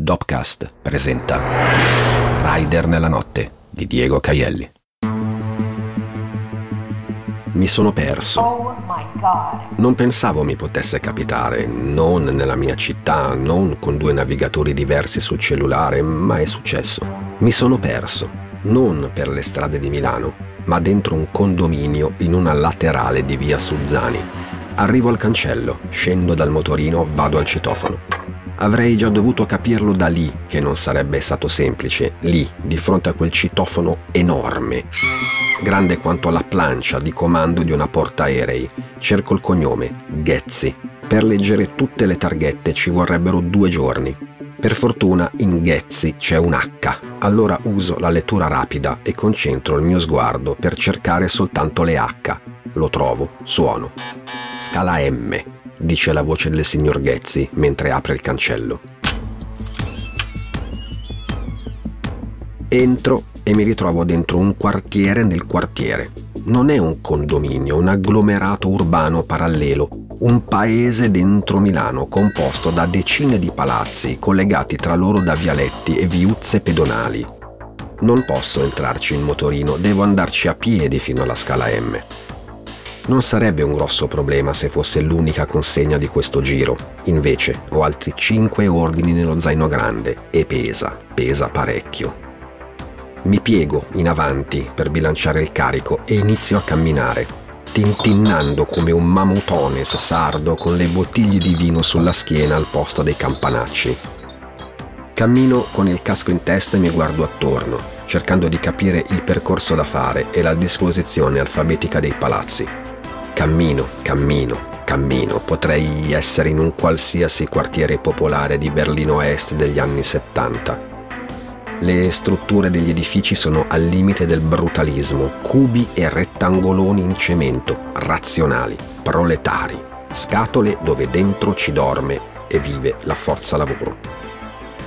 Dopcast presenta Rider nella notte di Diego Caielli. Mi sono perso. Oh. Non pensavo mi potesse capitare, non nella mia città, non con due navigatori diversi sul cellulare, ma è successo. Mi sono perso, non per le strade di Milano, ma dentro un condominio in una laterale di via Suzzani. Arrivo al cancello, scendo dal motorino, vado al citofono. Avrei già dovuto capirlo da lì che non sarebbe stato semplice, lì, di fronte a quel citofono enorme, grande quanto la plancia di comando di una portaerei. Cerco il cognome, Ghezzi. Per leggere tutte le targhette ci vorrebbero due giorni. Per fortuna in Ghezzi c'è un H, allora uso la lettura rapida e concentro il mio sguardo per cercare soltanto le H. Lo trovo, suono. Scala M, dice la voce del signor Ghezzi mentre apre il cancello. Entro e mi ritrovo dentro un quartiere nel quartiere. Non è un condominio, un agglomerato urbano parallelo, un paese dentro Milano composto da decine di palazzi collegati tra loro da vialetti e viuzze pedonali. Non posso entrarci in motorino, devo andarci a piedi fino alla scala M. Non sarebbe un grosso problema se fosse l'unica consegna di questo giro. Invece ho altri 5 ordini nello zaino grande e pesa, pesa parecchio. Mi piego in avanti per bilanciare il carico e inizio a camminare, tintinnando come un mamutones sardo con le bottiglie di vino sulla schiena al posto dei campanacci. Cammino con il casco in testa e mi guardo attorno, cercando di capire il percorso da fare e la disposizione alfabetica dei palazzi. Cammino, cammino, cammino. Potrei essere in un qualsiasi quartiere popolare di Berlino Est degli anni 70. Le strutture degli edifici sono al limite del brutalismo, cubi e rettangoloni in cemento, razionali, proletari, scatole dove dentro ci dorme e vive la forza lavoro.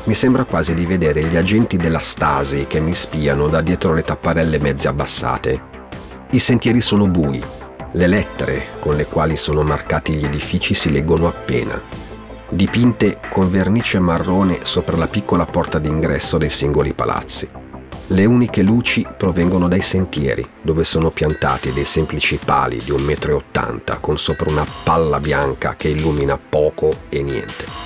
Mi sembra quasi di vedere gli agenti della Stasi che mi spiano da dietro le tapparelle mezze abbassate. I sentieri sono bui, le lettere con le quali sono marcati gli edifici si leggono appena, dipinte con vernice marrone sopra la piccola porta d'ingresso dei singoli palazzi. Le uniche luci provengono dai sentieri, dove sono piantati dei semplici pali di 1,80 m con sopra una palla bianca che illumina poco e niente.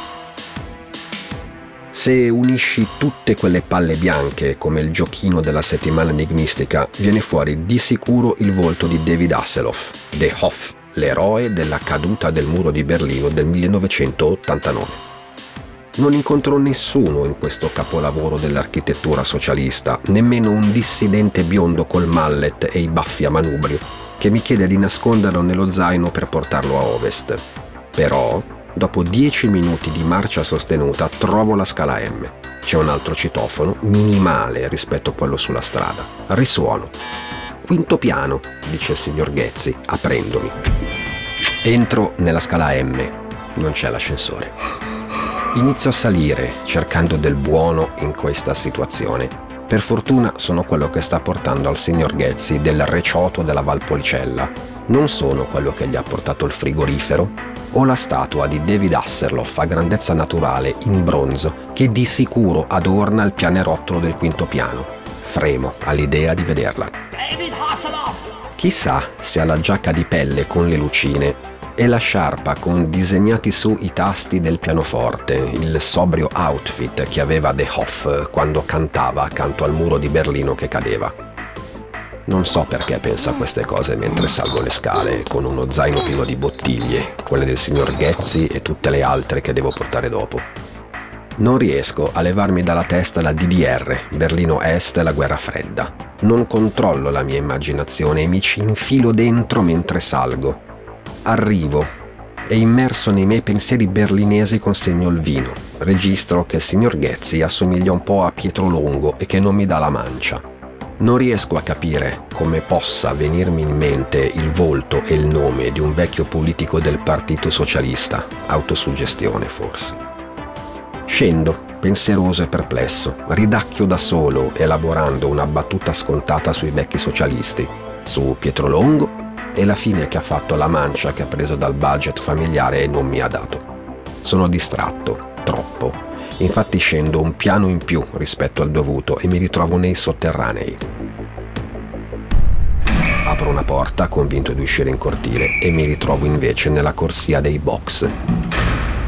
Se unisci tutte quelle palle bianche come il giochino della settimana enigmistica, viene fuori di sicuro il volto di David Hasselhoff, The Hoff, l'eroe della caduta del muro di Berlino del 1989. Non incontrò nessuno in questo capolavoro dell'architettura socialista, nemmeno un dissidente biondo col mallet e i baffi a manubrio, che mi chiede di nasconderlo nello zaino per portarlo a ovest. Però Dopo 10 minuti di marcia sostenuta trovo la scala M. C'è un altro citofono, minimale rispetto a quello sulla strada. Risuono. Quinto piano, dice il signor Ghezzi, aprendomi. Entro nella scala M. Non c'è l'ascensore. Inizio a salire, cercando del buono in questa situazione. Per fortuna sono quello che sta portando al signor Ghezzi del recioto della Valpolicella. Non sono quello che gli ha portato il frigorifero, o la statua di David Hasselhoff a grandezza naturale in bronzo che di sicuro adorna il pianerottolo del quinto piano. Fremo all'idea di vederla. David Hasselhoff! Chissà se ha la giacca di pelle con le lucine e la sciarpa con disegnati su i tasti del pianoforte, il sobrio outfit che aveva The Hoff quando cantava accanto al muro di Berlino che cadeva. Non so perché pensa a queste cose mentre salgo le scale con uno zaino pieno di bottiglie, quelle del signor Ghezzi e tutte le altre che devo portare dopo. Non riesco a levarmi dalla testa la DDR, Berlino Est e la guerra fredda. Non controllo la mia immaginazione e mi ci infilo dentro mentre salgo. Arrivo e immerso nei miei pensieri berlinesi consegno il vino. Registro che il signor Ghezzi assomiglia un po' a Pietro Longo e che non mi dà la mancia. Non riesco a capire come possa venirmi in mente il volto e il nome di un vecchio politico del Partito Socialista, autosuggestione forse. Scendo, pensieroso e perplesso, ridacchio da solo, elaborando una battuta scontata sui vecchi socialisti, su Pietro Longo e la fine che ha fatto la mancia che ha preso dal budget familiare e non mi ha dato. Sono distratto, troppo, Infatti scendo un piano in più rispetto al dovuto e mi ritrovo nei sotterranei. Apro una porta, convinto di uscire in cortile, e mi ritrovo invece nella corsia dei box.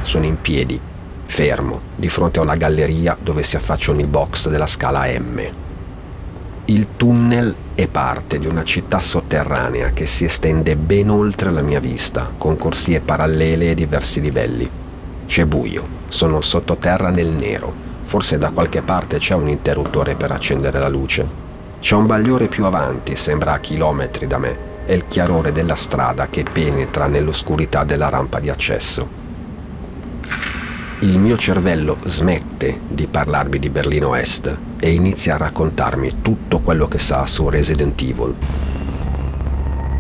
Sono in piedi, fermo, di fronte a una galleria dove si affacciano i box della scala M. Il tunnel è parte di una città sotterranea che si estende ben oltre la mia vista, con corsie parallele e diversi livelli. C'è buio, sono sottoterra nel nero, forse da qualche parte c'è un interruttore per accendere la luce. C'è un bagliore più avanti, sembra a chilometri da me, è il chiarore della strada che penetra nell'oscurità della rampa di accesso. Il mio cervello smette di parlarmi di Berlino Est e inizia a raccontarmi tutto quello che sa su Resident Evil.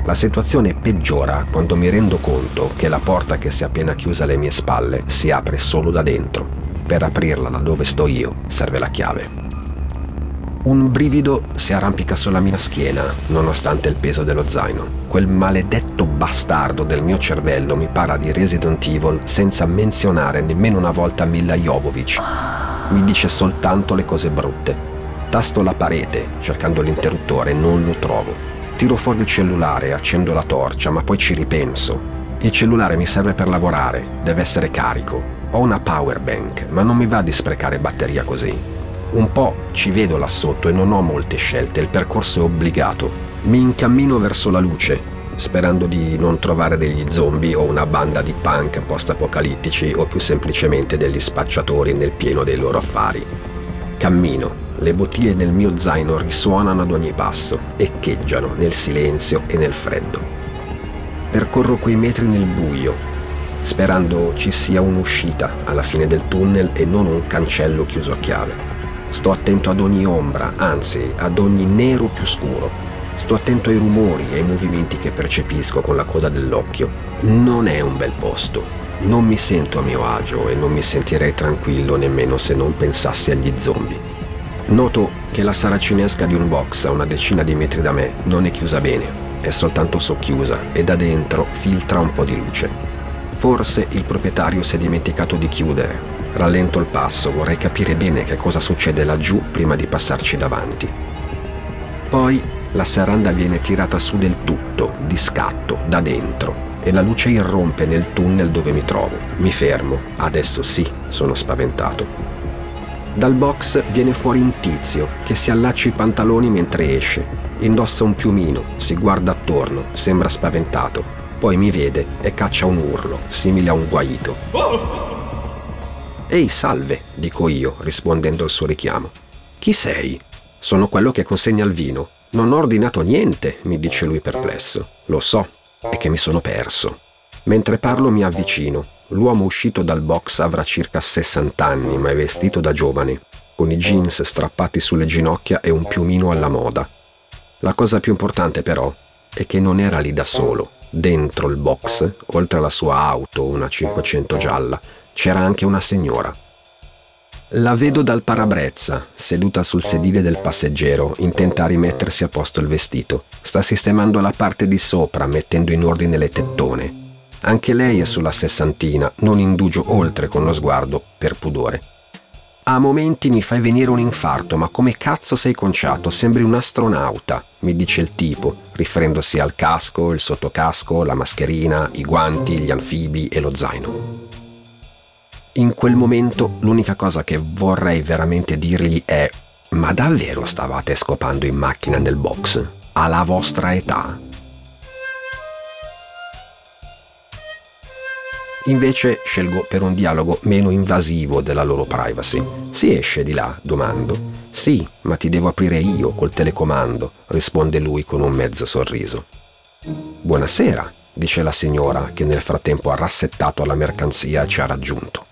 La situazione peggiora quando mi rendo conto che la porta che si è appena chiusa alle mie spalle si apre solo da dentro. Per aprirla da dove sto io serve la chiave. Un brivido si arrampica sulla mia schiena, nonostante il peso dello zaino. Quel maledetto bastardo del mio cervello mi parla di Resident Evil senza menzionare nemmeno una volta Mila Jovovich. Mi dice soltanto le cose brutte. Tasto la parete, cercando l'interruttore, non lo trovo. Tiro fuori il cellulare, accendo la torcia, ma poi ci ripenso. Il cellulare mi serve per lavorare, deve essere carico. Ho una power bank, ma non mi va di sprecare batteria così. Un po' ci vedo là sotto e non ho molte scelte, il percorso è obbligato. Mi incammino verso la luce, sperando di non trovare degli zombie o una banda di punk post-apocalittici o più semplicemente degli spacciatori nel pieno dei loro affari. Cammino, le bottiglie del mio zaino risuonano ad ogni passo, echeggiano nel silenzio e nel freddo. Percorro quei metri nel buio, sperando ci sia un'uscita alla fine del tunnel e non un cancello chiuso a chiave. Sto attento ad ogni ombra, anzi ad ogni nero più scuro. Sto attento ai rumori e ai movimenti che percepisco con la coda dell'occhio. Non è un bel posto. Non mi sento a mio agio e non mi sentirei tranquillo nemmeno se non pensassi agli zombie. Noto che la saracinesca di un box a una decina di metri da me non è chiusa bene, è soltanto socchiusa e da dentro filtra un po' di luce. Forse il proprietario si è dimenticato di chiudere Rallento il passo, vorrei capire bene che cosa succede laggiù prima di passarci davanti. Poi la serranda viene tirata su del tutto, di scatto, da dentro, e la luce irrompe nel tunnel dove mi trovo. Mi fermo, adesso sì, sono spaventato. Dal box viene fuori un tizio che si allaccia i pantaloni mentre esce. Indossa un piumino, si guarda attorno, sembra spaventato. Poi mi vede e caccia un urlo, simile a un guaito. Ehi, salve, dico io, rispondendo al suo richiamo. Chi sei? Sono quello che consegna il vino. Non ho ordinato niente, mi dice lui perplesso. Lo so, è che mi sono perso. Mentre parlo mi avvicino. L'uomo uscito dal box avrà circa 60 anni, ma è vestito da giovane, con i jeans strappati sulle ginocchia e un piumino alla moda. La cosa più importante però è che non era lì da solo. Dentro il box, oltre alla sua auto, una 500 gialla, c'era anche una signora. La vedo dal parabrezza, seduta sul sedile del passeggero, intenta a rimettersi a posto il vestito. Sta sistemando la parte di sopra, mettendo in ordine le tettone. Anche lei è sulla sessantina, non indugio oltre con lo sguardo, per pudore. A momenti mi fai venire un infarto, ma come cazzo sei conciato? Sembri un astronauta, mi dice il tipo, riferendosi al casco, il sottocasco, la mascherina, i guanti, gli anfibi e lo zaino in quel momento l'unica cosa che vorrei veramente dirgli è ma davvero stavate scopando in macchina nel box? Alla vostra età? Invece scelgo per un dialogo meno invasivo della loro privacy. Si esce di là? domando. Sì, ma ti devo aprire io col telecomando, risponde lui con un mezzo sorriso. Buonasera, dice la signora che nel frattempo ha rassettato la mercanzia e ci ha raggiunto.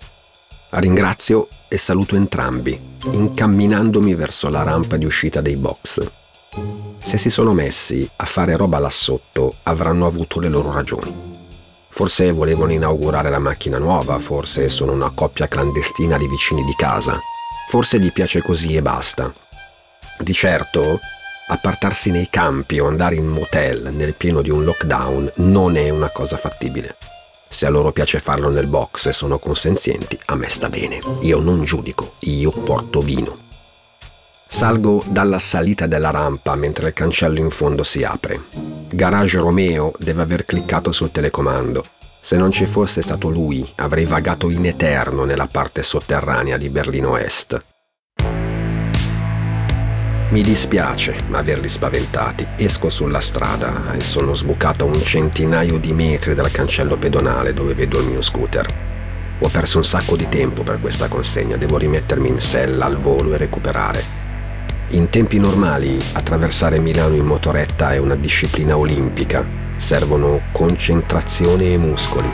Ringrazio e saluto entrambi, incamminandomi verso la rampa di uscita dei box. Se si sono messi a fare roba là sotto, avranno avuto le loro ragioni. Forse volevano inaugurare la macchina nuova, forse sono una coppia clandestina di vicini di casa, forse gli piace così e basta. Di certo, appartarsi nei campi o andare in motel nel pieno di un lockdown non è una cosa fattibile. Se a loro piace farlo nel box e sono consenzienti, a me sta bene. Io non giudico, io porto vino. Salgo dalla salita della rampa mentre il cancello in fondo si apre. Garage Romeo deve aver cliccato sul telecomando. Se non ci fosse stato lui, avrei vagato in eterno nella parte sotterranea di Berlino Est. Mi dispiace averli spaventati. Esco sulla strada e sono sbucato a un centinaio di metri dal cancello pedonale dove vedo il mio scooter. Ho perso un sacco di tempo per questa consegna, devo rimettermi in sella al volo e recuperare. In tempi normali attraversare Milano in motoretta è una disciplina olimpica, servono concentrazione e muscoli.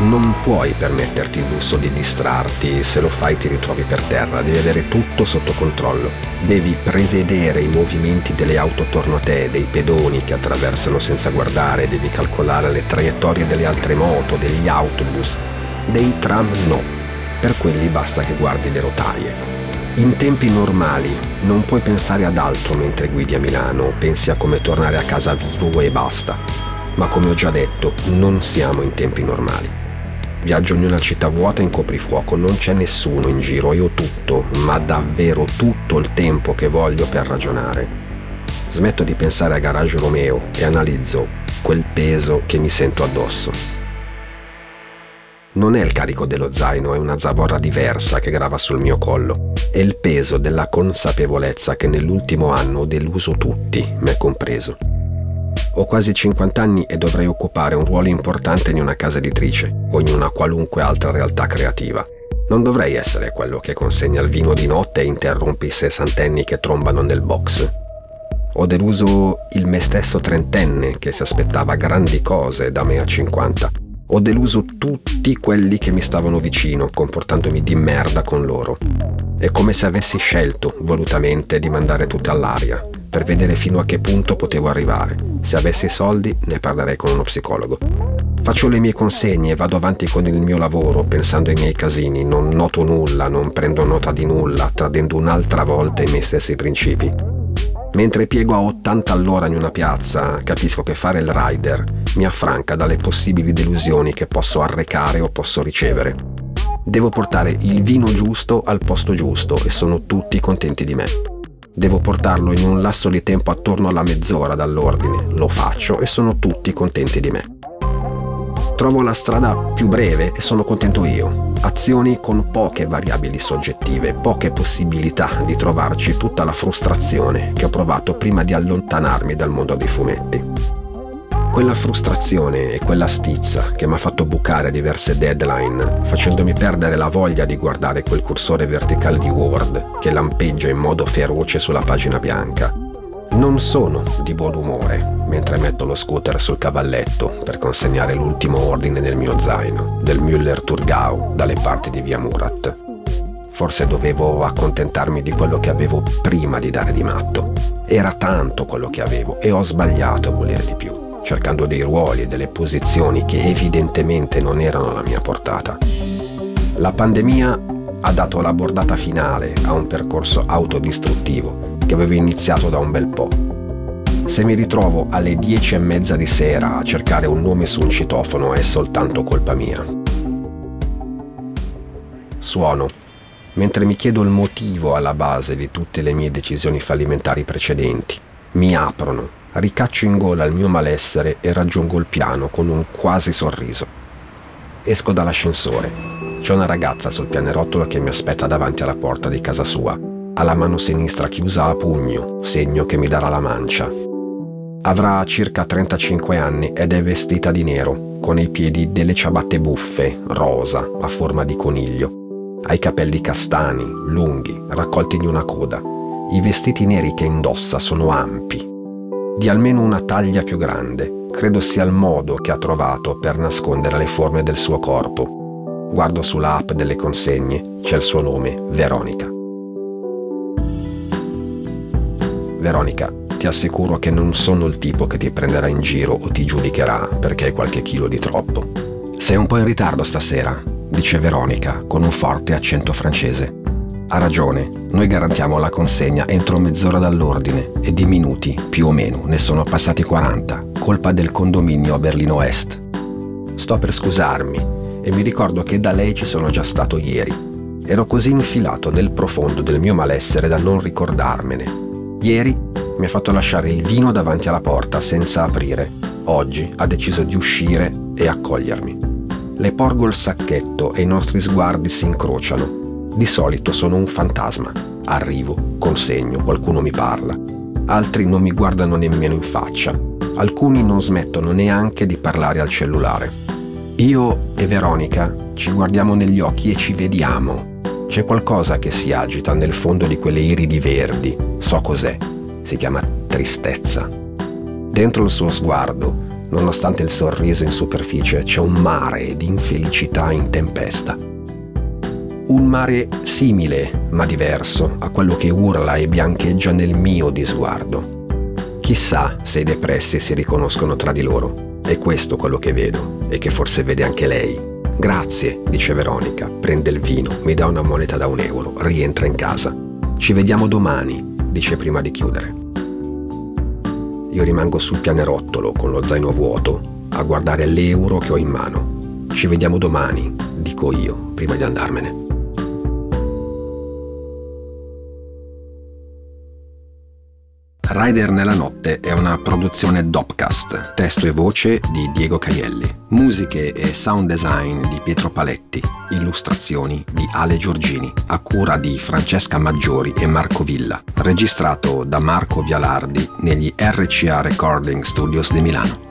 Non puoi permetterti il lusso di distrarti, se lo fai ti ritrovi per terra, devi avere tutto sotto controllo. Devi prevedere i movimenti delle auto attorno a te, dei pedoni che attraversano senza guardare, devi calcolare le traiettorie delle altre moto, degli autobus. Dei tram no, per quelli basta che guardi le rotaie. In tempi normali non puoi pensare ad altro mentre guidi a Milano, pensi a come tornare a casa vivo e basta. Ma come ho già detto, non siamo in tempi normali. Viaggio in una città vuota in coprifuoco, non c'è nessuno in giro e ho tutto, ma davvero tutto il tempo che voglio per ragionare. Smetto di pensare a Garage Romeo e analizzo quel peso che mi sento addosso. Non è il carico dello zaino, è una zavorra diversa che grava sul mio collo. È il peso della consapevolezza che nell'ultimo anno ho deluso tutti, me compreso. Ho quasi 50 anni e dovrei occupare un ruolo importante in una casa editrice o in una qualunque altra realtà creativa. Non dovrei essere quello che consegna il vino di notte e interrompe i sessantenni che trombano nel box. Ho deluso il me stesso trentenne che si aspettava grandi cose da me a 50 ho deluso tutti quelli che mi stavano vicino, comportandomi di merda con loro. È come se avessi scelto volutamente di mandare tutto all'aria, per vedere fino a che punto potevo arrivare. Se avessi soldi ne parlerei con uno psicologo. Faccio le mie consegne e vado avanti con il mio lavoro pensando ai miei casini, non noto nulla, non prendo nota di nulla, tradendo un'altra volta i miei stessi principi. Mentre piego a 80 all'ora in una piazza, capisco che fare il rider mi affranca dalle possibili delusioni che posso arrecare o posso ricevere. Devo portare il vino giusto al posto giusto e sono tutti contenti di me. Devo portarlo in un lasso di tempo attorno alla mezz'ora dall'ordine, lo faccio e sono tutti contenti di me. Trovo la strada più breve e sono contento io. Azioni con poche variabili soggettive, poche possibilità di trovarci tutta la frustrazione che ho provato prima di allontanarmi dal mondo dei fumetti. Quella frustrazione e quella stizza che mi ha fatto bucare diverse deadline, facendomi perdere la voglia di guardare quel cursore verticale di Word che lampeggia in modo feroce sulla pagina bianca non sono di buon umore mentre metto lo scooter sul cavalletto per consegnare l'ultimo ordine nel mio zaino, del Müller Turgau dalle parti di via Murat. Forse dovevo accontentarmi di quello che avevo prima di dare di matto. Era tanto quello che avevo e ho sbagliato a volere di più, cercando dei ruoli e delle posizioni che evidentemente non erano alla mia portata. La pandemia ha dato la bordata finale a un percorso autodistruttivo che avevo iniziato da un bel po'. Se mi ritrovo alle dieci e mezza di sera a cercare un nome su un citofono è soltanto colpa mia. Suono, mentre mi chiedo il motivo alla base di tutte le mie decisioni fallimentari precedenti. Mi aprono, ricaccio in gola il mio malessere e raggiungo il piano con un quasi sorriso. Esco dall'ascensore. C'è una ragazza sul pianerottolo che mi aspetta davanti alla porta di casa sua ha mano sinistra chiusa a pugno, segno che mi darà la mancia. Avrà circa 35 anni ed è vestita di nero, con ai piedi delle ciabatte buffe, rosa, a forma di coniglio. Ha i capelli castani, lunghi, raccolti in una coda. I vestiti neri che indossa sono ampi, di almeno una taglia più grande. Credo sia il modo che ha trovato per nascondere le forme del suo corpo. Guardo sulla app delle consegne, c'è il suo nome, Veronica. Veronica, ti assicuro che non sono il tipo che ti prenderà in giro o ti giudicherà perché hai qualche chilo di troppo. Sei un po' in ritardo stasera, dice Veronica con un forte accento francese. Ha ragione, noi garantiamo la consegna entro mezz'ora dall'ordine e di minuti, più o meno, ne sono passati 40, colpa del condominio a Berlino Est. Sto per scusarmi e mi ricordo che da lei ci sono già stato ieri. Ero così infilato nel profondo del mio malessere da non ricordarmene. Ieri mi ha fatto lasciare il vino davanti alla porta senza aprire. Oggi ha deciso di uscire e accogliermi. Le porgo il sacchetto e i nostri sguardi si incrociano. Di solito sono un fantasma. Arrivo, consegno, qualcuno mi parla. Altri non mi guardano nemmeno in faccia. Alcuni non smettono neanche di parlare al cellulare. Io e Veronica ci guardiamo negli occhi e ci vediamo. C'è qualcosa che si agita nel fondo di quelle iridi verdi. So cos'è. Si chiama tristezza. Dentro il suo sguardo, nonostante il sorriso in superficie, c'è un mare di infelicità in tempesta. Un mare simile, ma diverso, a quello che urla e biancheggia nel mio di sguardo. Chissà se i depressi si riconoscono tra di loro. È questo quello che vedo e che forse vede anche lei. Grazie, dice Veronica, prende il vino, mi dà una moneta da un euro, rientra in casa. Ci vediamo domani, dice prima di chiudere. Io rimango sul pianerottolo con lo zaino vuoto a guardare l'euro che ho in mano. Ci vediamo domani, dico io, prima di andarmene. Rider nella notte è una produzione Dopcast, testo e voce di Diego Caielli, musiche e sound design di Pietro Paletti, illustrazioni di Ale Giorgini, a cura di Francesca Maggiori e Marco Villa, registrato da Marco Vialardi negli RCA Recording Studios di Milano.